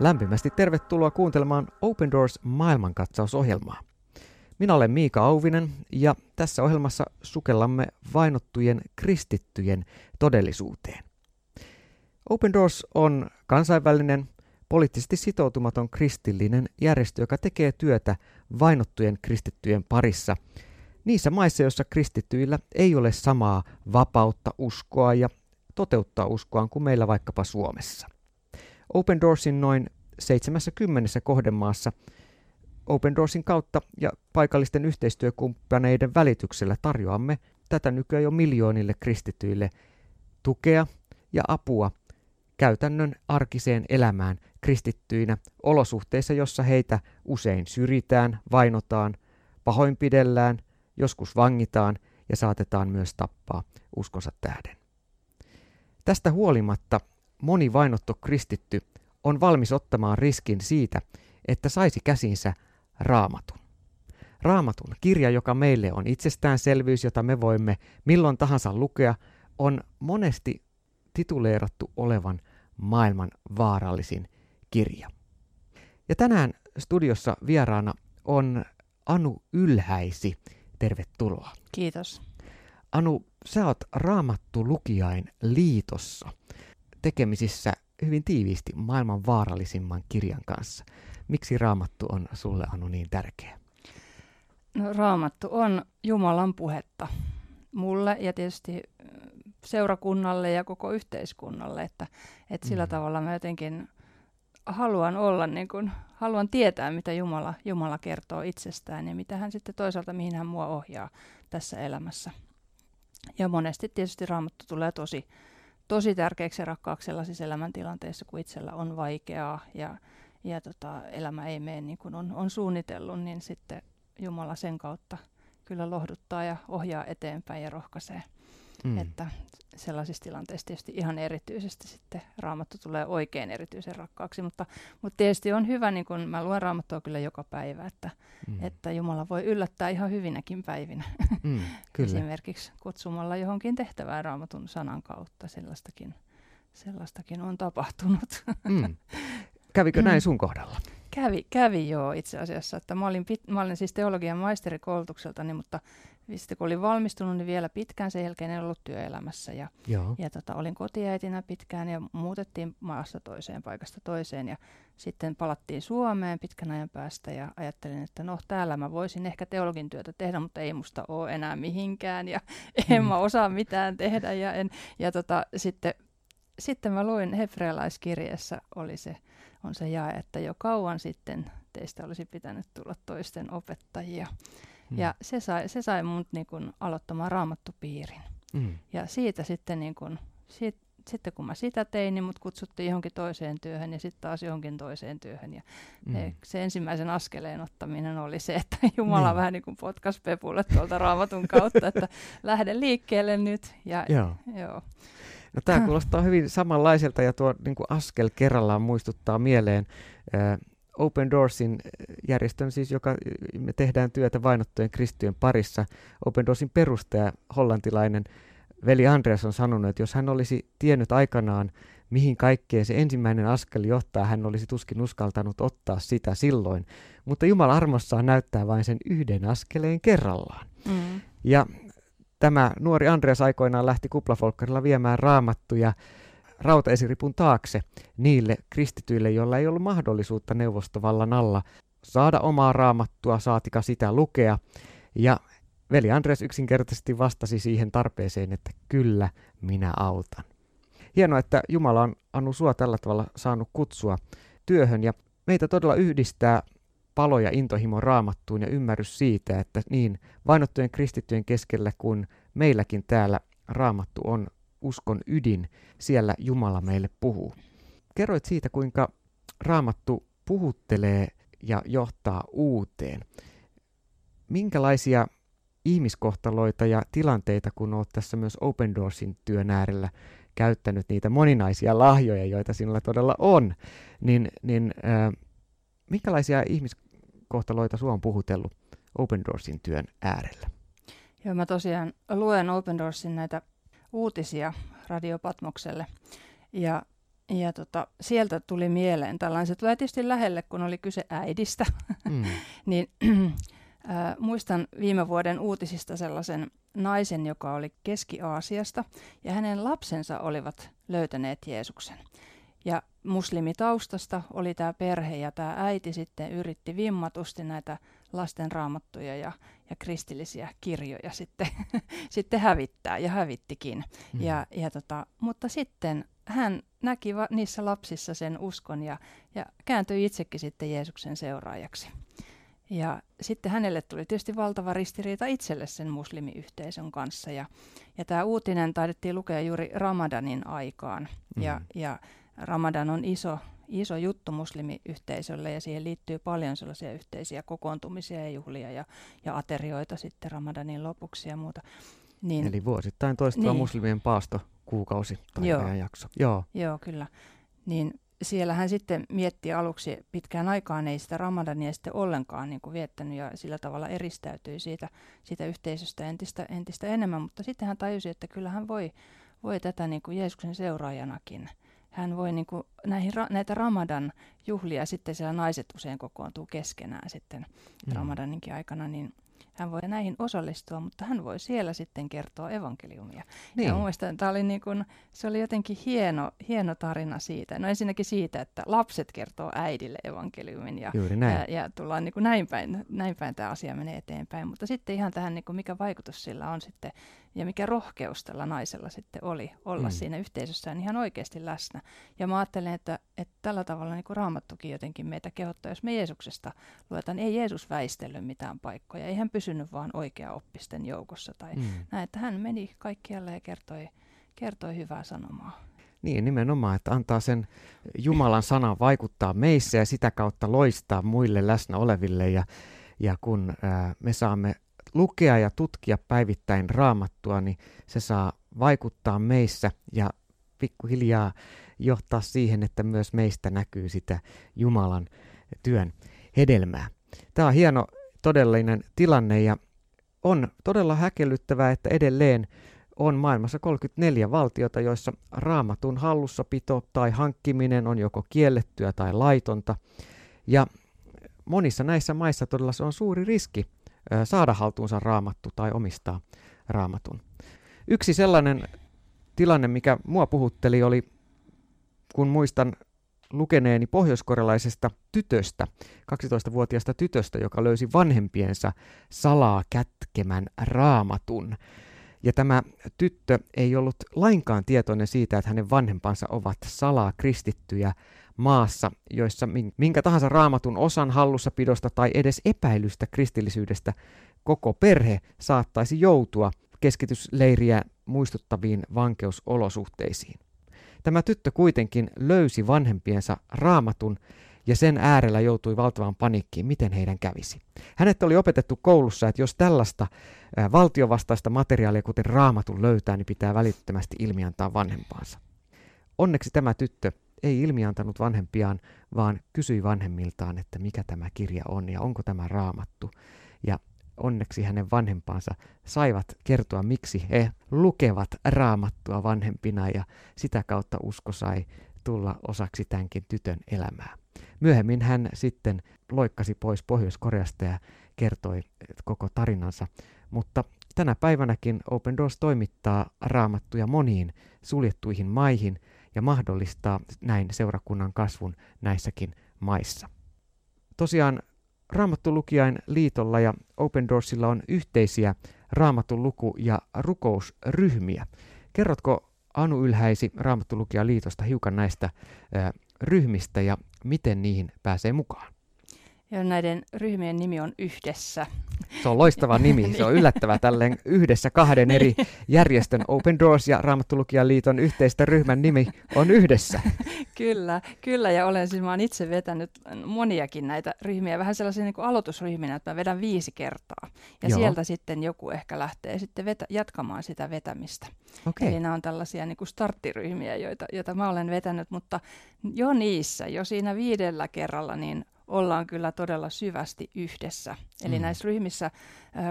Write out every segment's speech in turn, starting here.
Lämpimästi tervetuloa kuuntelemaan Open Doors maailmankatsausohjelmaa. Minä olen Miika Auvinen ja tässä ohjelmassa sukellamme vainottujen kristittyjen todellisuuteen. Open Doors on kansainvälinen, poliittisesti sitoutumaton kristillinen järjestö, joka tekee työtä vainottujen kristittyjen parissa niissä maissa, joissa kristittyillä ei ole samaa vapautta uskoa ja toteuttaa uskoaan kuin meillä vaikkapa Suomessa. Open Doorsin noin 70 kohdemaassa Open Doorsin kautta ja paikallisten yhteistyökumppaneiden välityksellä tarjoamme tätä nykyään jo miljoonille kristityille tukea ja apua käytännön arkiseen elämään kristittyinä olosuhteissa, jossa heitä usein syrjitään, vainotaan, pahoinpidellään, joskus vangitaan ja saatetaan myös tappaa uskonsa tähden. Tästä huolimatta moni vainottu kristitty on valmis ottamaan riskin siitä, että saisi käsinsä raamatun. Raamatun kirja, joka meille on itsestäänselvyys, jota me voimme milloin tahansa lukea, on monesti tituleerattu olevan maailman vaarallisin kirja. Ja tänään studiossa vieraana on Anu Ylhäisi. Tervetuloa. Kiitos. Anu, sä oot Raamattu Lukijain liitossa tekemisissä hyvin tiiviisti maailman vaarallisimman kirjan kanssa. Miksi Raamattu on sulle, Anu, niin tärkeä? No, raamattu on Jumalan puhetta mulle ja tietysti seurakunnalle ja koko yhteiskunnalle, että, että sillä mm. tavalla mä jotenkin haluan olla, niin kuin, haluan tietää, mitä Jumala, Jumala kertoo itsestään ja mitä hän sitten toisaalta, mihin hän mua ohjaa tässä elämässä. Ja monesti tietysti raamattu tulee tosi, tosi tärkeäksi ja rakkaaksi sellaisissa elämäntilanteissa, kun itsellä on vaikeaa ja, ja tota, elämä ei mene niin kuin on, on suunnitellut, niin sitten Jumala sen kautta kyllä lohduttaa ja ohjaa eteenpäin ja rohkaisee. Mm. Että sellaisissa tilanteissa tietysti ihan erityisesti sitten raamattu tulee oikein erityisen rakkaaksi, mutta, mutta tietysti on hyvä, niin kun mä luen raamattua kyllä joka päivä, että, mm. että Jumala voi yllättää ihan hyvinäkin päivinä. Mm, kyllä. Esimerkiksi kutsumalla johonkin tehtävään raamatun sanan kautta, sellaistakin, sellaistakin on tapahtunut. Mm. Kävikö näin sun kohdalla? Kävi, kävi joo itse asiassa. Että mä, olin pit, mä olin siis teologian maisterikoulutukseltani, mutta sitten kun olin valmistunut, niin vielä pitkään sen jälkeen en ollut työelämässä. Ja, Joo. ja tota, olin kotiäitinä pitkään ja muutettiin maasta toiseen, paikasta toiseen. Ja sitten palattiin Suomeen pitkän ajan päästä ja ajattelin, että no täällä mä voisin ehkä teologin työtä tehdä, mutta ei musta ole enää mihinkään ja en mm. mä osaa mitään tehdä. Ja, en, ja tota, sitten, sitten mä luin hebrealaiskirjeessä oli se, on se jae, että jo kauan sitten teistä olisi pitänyt tulla toisten opettajia. Mm. Ja se sai, se sai mut niin kun aloittamaan raamattupiirin. Mm. Ja siitä sitten, niin kun, siitä, sitten kun mä sitä tein, niin mut kutsuttiin johonkin toiseen työhön ja sitten taas johonkin toiseen työhön. Ja mm. se ensimmäisen askeleen ottaminen oli se, että Jumala niin. vähän niin kuin potkas Pepulle tuolta raamatun kautta, että lähde liikkeelle nyt. Ja, joo. joo. No, tämä kuulostaa hyvin samanlaiselta ja tuo niin kuin askel kerrallaan muistuttaa mieleen äh, Open Doorsin äh, järjestön, siis joka äh, me tehdään työtä vainottujen kristittyjen parissa. Open Doorsin perustaja, hollantilainen veli Andreas on sanonut, että jos hän olisi tiennyt aikanaan, mihin kaikkeen se ensimmäinen askel johtaa, hän olisi tuskin uskaltanut ottaa sitä silloin. Mutta Jumala armossaan näyttää vain sen yhden askeleen kerrallaan. Mm. Ja tämä nuori Andreas aikoinaan lähti kuplafolkkarilla viemään raamattuja rautaesiripun taakse niille kristityille, joilla ei ollut mahdollisuutta neuvostovallan alla saada omaa raamattua, saatika sitä lukea. Ja veli Andres yksinkertaisesti vastasi siihen tarpeeseen, että kyllä, minä autan. Hienoa, että Jumala on Anu sua tällä tavalla saanut kutsua työhön ja meitä todella yhdistää palo ja intohimo raamattuun ja ymmärrys siitä, että niin vainottujen kristittyjen keskellä kuin meilläkin täällä raamattu on uskon ydin, siellä Jumala meille puhuu. Kerroit siitä, kuinka raamattu puhuttelee ja johtaa uuteen. Minkälaisia ihmiskohtaloita ja tilanteita, kun olet tässä myös Open Doorsin työn äärellä käyttänyt niitä moninaisia lahjoja, joita sinulla todella on, niin, niin äh, minkälaisia ihmiskohtaloita sinua on puhutellut Open Doorsin työn äärellä? Joo, mä tosiaan luen Open Doorsin näitä uutisia Radio Patmokselle. Ja, ja tota, sieltä tuli mieleen tällainen, se tulee tietysti lähelle, kun oli kyse äidistä, mm. niin äh, muistan viime vuoden uutisista sellaisen naisen, joka oli Keski-Aasiasta, ja hänen lapsensa olivat löytäneet Jeesuksen. Ja muslimitaustasta oli tämä perhe ja tämä äiti sitten yritti vimmatusti näitä lasten raamattuja ja, ja kristillisiä kirjoja sitten, sitten hävittää ja hävittikin. Mm. Ja, ja tota, mutta sitten hän näki va- niissä lapsissa sen uskon ja, ja kääntyi itsekin sitten Jeesuksen seuraajaksi. Ja sitten hänelle tuli tietysti valtava ristiriita itselle sen muslimiyhteisön kanssa. Ja, ja tämä uutinen taidettiin lukea juuri Ramadanin aikaan. Mm. Ja, ja Ramadan on iso, iso juttu muslimiyhteisölle ja siihen liittyy paljon sellaisia yhteisiä kokoontumisia ja juhlia ja, ja aterioita sitten Ramadanin lopuksi ja muuta. Niin, Eli vuosittain toistuva niin. muslimien paasto kuukausi tai Joo. jakso. Joo. Joo, kyllä. Niin siellä hän sitten mietti aluksi pitkään aikaan, ei sitä ramadania sitten ollenkaan niin kuin viettänyt ja sillä tavalla eristäytyi siitä, siitä yhteisöstä entistä, entistä enemmän, mutta sitten hän tajusi, että kyllä hän voi, voi tätä niin kuin Jeesuksen seuraajanakin. Hän voi niin kuin näihin, näitä Ramadan juhlia sitten siellä naiset usein kokoontuu keskenään sitten mm. Ramadaninkin aikana, niin hän voi näihin osallistua, mutta hän voi siellä sitten kertoa evankeliumia. Niin. Ja muistan, tämä oli niin kuin, se oli jotenkin hieno, hieno tarina siitä. No ensinnäkin siitä, että lapset kertoo äidille evankeliumin ja, ja, ja tullaan niin kuin näin, päin, näin päin tämä asia menee eteenpäin. Mutta sitten ihan tähän, niin kuin mikä vaikutus sillä on sitten ja mikä rohkeus tällä naisella sitten oli olla mm. siinä yhteisössään ihan oikeasti läsnä. Ja mä ajattelen, että, että tällä tavalla niin kuin Raamattukin jotenkin meitä kehottaa, jos me Jeesuksesta luetaan, ei Jeesus väistellyt mitään paikkoja, ei hän pysynyt vaan oikea oppisten joukossa tai mm. näin, että hän meni kaikkialle ja kertoi, kertoi hyvää sanomaa. Niin, nimenomaan, että antaa sen Jumalan sanan vaikuttaa meissä ja sitä kautta loistaa muille läsnä oleville. Ja, ja kun ää, me saamme lukea ja tutkia päivittäin raamattua, niin se saa vaikuttaa meissä ja pikkuhiljaa johtaa siihen, että myös meistä näkyy sitä Jumalan työn hedelmää. Tämä on hieno todellinen tilanne ja on todella häkellyttävää, että edelleen on maailmassa 34 valtiota, joissa raamatun hallussapito tai hankkiminen on joko kiellettyä tai laitonta. Ja monissa näissä maissa todella se on suuri riski saada haltuunsa raamattu tai omistaa raamatun. Yksi sellainen tilanne, mikä mua puhutteli, oli, kun muistan lukeneeni pohjoiskorealaisesta tytöstä, 12-vuotiaasta tytöstä, joka löysi vanhempiensa salaa kätkemän raamatun. Ja tämä tyttö ei ollut lainkaan tietoinen siitä, että hänen vanhempansa ovat salaa kristittyjä maassa, joissa minkä tahansa raamatun osan hallussapidosta tai edes epäilystä kristillisyydestä koko perhe saattaisi joutua keskitysleiriä muistuttaviin vankeusolosuhteisiin. Tämä tyttö kuitenkin löysi vanhempiensa raamatun ja sen äärellä joutui valtavaan paniikkiin, miten heidän kävisi. Hänet oli opetettu koulussa, että jos tällaista valtiovastaista materiaalia, kuten raamatun löytää, niin pitää välittömästi ilmiantaa vanhempaansa. Onneksi tämä tyttö ei ilmiantanut vanhempiaan, vaan kysyi vanhemmiltaan, että mikä tämä kirja on ja onko tämä raamattu. Ja onneksi hänen vanhempansa saivat kertoa, miksi he lukevat raamattua vanhempina ja sitä kautta usko sai tulla osaksi tämänkin tytön elämää. Myöhemmin hän sitten loikkasi pois Pohjois-Koreasta ja kertoi koko tarinansa, mutta tänä päivänäkin Open Doors toimittaa raamattuja moniin suljettuihin maihin – ja mahdollistaa näin seurakunnan kasvun näissäkin maissa. Tosiaan Raamattu lukijain liitolla ja Open Doorsilla on yhteisiä Raamatun luku- ja rukousryhmiä. Kerrotko Anu Ylhäisi Raamattu liitosta hiukan näistä ryhmistä ja miten niihin pääsee mukaan? Ja näiden ryhmien nimi on Yhdessä. Se on loistava nimi. Se on yllättävä tälleen yhdessä kahden niin. eri järjestön Open Doors ja Raamattulukijan liiton yhteistä ryhmän nimi on Yhdessä. kyllä, kyllä. Ja olen siis, mä olen itse vetänyt moniakin näitä ryhmiä, vähän sellaisia niin kuin aloitusryhminä, että mä vedän viisi kertaa. Ja Joo. sieltä sitten joku ehkä lähtee sitten vetä, jatkamaan sitä vetämistä. Okay. Eli nämä on tällaisia niin kuin starttiryhmiä, joita, joita mä olen vetänyt, mutta jo niissä, jo siinä viidellä kerralla, niin ollaan kyllä todella syvästi yhdessä. Eli mm. näissä ryhmissä äh,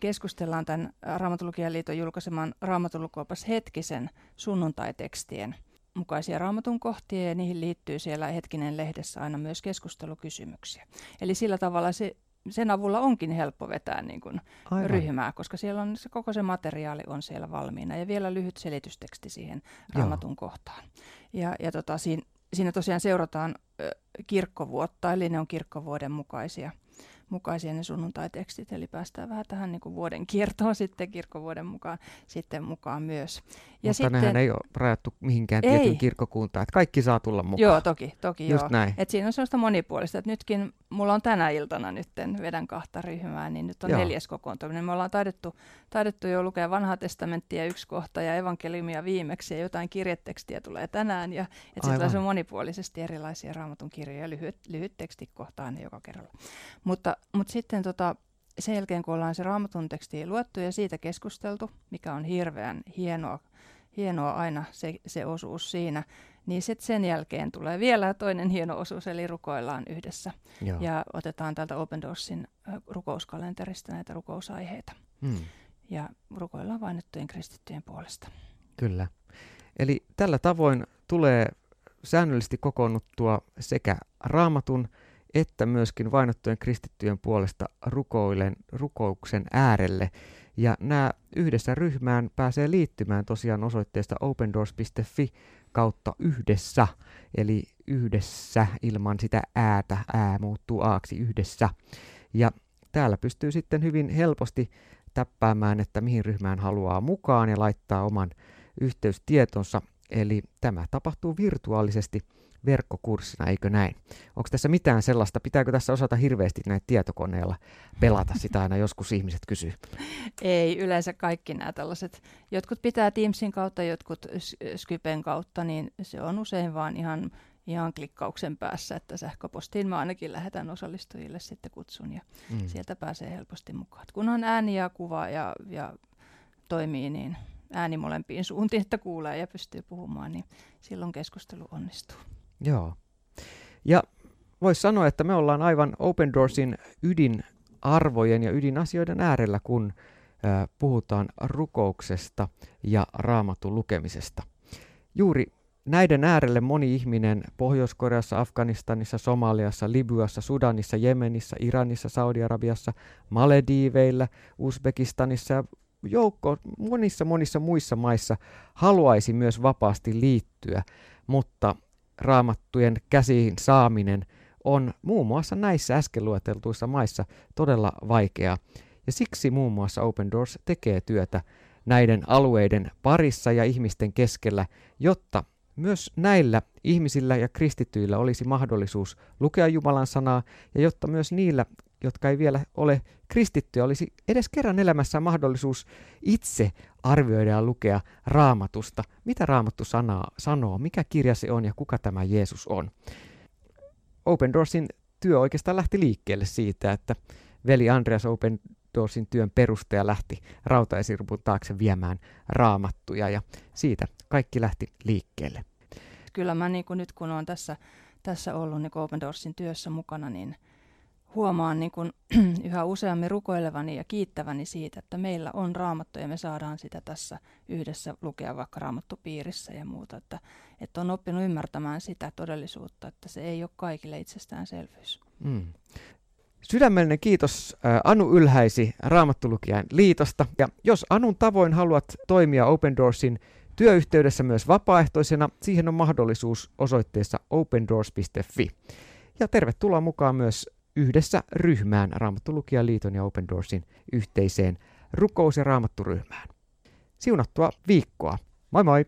keskustellaan tämän Raamatulukijan liiton julkaiseman Raamatulukuopas hetkisen sunnuntaitekstien mukaisia raamatun kohtia ja niihin liittyy siellä hetkinen lehdessä aina myös keskustelukysymyksiä. Eli sillä tavalla se, sen avulla onkin helppo vetää niin kuin ryhmää, koska siellä on se, koko se materiaali on siellä valmiina ja vielä lyhyt selitysteksti siihen raamatun Joo. kohtaan. Ja, ja tota, siinä, siinä tosiaan seurataan kirkkovuotta, eli ne on kirkkovuoden mukaisia mukaisia ne sunnuntaitekstit, eli päästään vähän tähän niin kuin vuoden kiertoon sitten kirkkovuoden mukaan, sitten mukaan myös. Ja Mutta sitten, nehän ei ole rajattu mihinkään ei. tietyn kirkkokuntaan, että kaikki saa tulla mukaan. Joo, toki, toki Just joo. Näin. Et siinä on sellaista monipuolista, että nytkin mulla on tänä iltana nyt vedän kahta ryhmää, niin nyt on joo. neljäs kokoontuminen. Me ollaan taidettu, taidettu jo lukea vanhaa testamenttia yksi kohta ja evankeliumia viimeksi ja jotain kirjetekstiä tulee tänään. Ja, että sitten on monipuolisesti erilaisia raamatun kirjoja, lyhyt, lyhyt teksti kohtaa aina joka kerralla. Mutta, mutta sitten tota, sen jälkeen, kun ollaan se raamatun teksti luettu ja siitä keskusteltu, mikä on hirveän hienoa, hienoa aina se, se osuus siinä, niin sitten sen jälkeen tulee vielä toinen hieno osuus, eli rukoillaan yhdessä. Joo. Ja otetaan täältä Open Doorsin rukouskalenterista näitä rukousaiheita. Hmm. Ja rukoillaan vainottujen kristittyjen puolesta. Kyllä. Eli tällä tavoin tulee säännöllisesti kokoonnuttua sekä raamatun että myöskin vainottujen kristittyjen puolesta rukoilen, rukouksen äärelle. Ja nämä yhdessä ryhmään pääsee liittymään tosiaan osoitteesta opendoors.fi kautta yhdessä, eli yhdessä ilman sitä äätä, ää muuttuu aaksi yhdessä. Ja täällä pystyy sitten hyvin helposti täppäämään, että mihin ryhmään haluaa mukaan ja laittaa oman yhteystietonsa. Eli tämä tapahtuu virtuaalisesti verkkokurssina, eikö näin? Onko tässä mitään sellaista, pitääkö tässä osata hirveästi näitä tietokoneella pelata, sitä aina joskus ihmiset kysyy? Ei, yleensä kaikki nämä tällaiset, jotkut pitää Teamsin kautta, jotkut Skypen kautta, niin se on usein vaan ihan, ihan klikkauksen päässä, että sähköpostiin mä ainakin lähetän osallistujille sitten kutsun ja mm. sieltä pääsee helposti mukaan. Kun on ääni ja kuva ja, ja toimii, niin ääni molempiin suuntiin, että kuulee ja pystyy puhumaan, niin silloin keskustelu onnistuu. Joo. Ja voisi sanoa, että me ollaan aivan Open Doorsin ydinarvojen ja ydinasioiden äärellä, kun äh, puhutaan rukouksesta ja raamatun lukemisesta. Juuri näiden äärelle moni ihminen Pohjois-Koreassa, Afganistanissa, Somaliassa, Libyassa, Sudanissa, Jemenissä, Iranissa, Saudi-Arabiassa, Malediiveillä, Uzbekistanissa ja joukko monissa monissa muissa maissa haluaisi myös vapaasti liittyä, mutta raamattujen käsiin saaminen on muun muassa näissä äsken lueteltuissa maissa todella vaikeaa. Ja siksi muun muassa Open Doors tekee työtä näiden alueiden parissa ja ihmisten keskellä, jotta myös näillä ihmisillä ja kristityillä olisi mahdollisuus lukea Jumalan sanaa ja jotta myös niillä, jotka ei vielä ole kristittyjä, olisi edes kerran elämässä mahdollisuus itse arvioida ja lukea raamatusta, mitä raamattu sanaa, sanoo, mikä kirja se on ja kuka tämä Jeesus on. Open Doorsin työ oikeastaan lähti liikkeelle siitä, että veli Andreas Open Doorsin työn perustaja lähti rautaesirpun taakse viemään raamattuja ja siitä kaikki lähti liikkeelle. Kyllä mä niin kuin nyt kun olen tässä, tässä ollut niin Open Doorsin työssä mukana, niin – huomaan niin kuin yhä useammin rukoilevani ja kiittäväni siitä, että meillä on raamattu ja me saadaan sitä tässä yhdessä lukea vaikka raamattupiirissä ja muuta. Että, että on oppinut ymmärtämään sitä todellisuutta, että se ei ole kaikille itsestäänselvyys. Mm. Sydämellinen kiitos Anu Ylhäisi Raamattulukijan liitosta. Ja jos Anun tavoin haluat toimia Open Doorsin työyhteydessä myös vapaaehtoisena, siihen on mahdollisuus osoitteessa opendoors.fi. Ja tervetuloa mukaan myös yhdessä ryhmään Raamattulukijaliiton ja Open Doorsin yhteiseen rukous- ja raamatturyhmään. Siunattua viikkoa. Moi moi!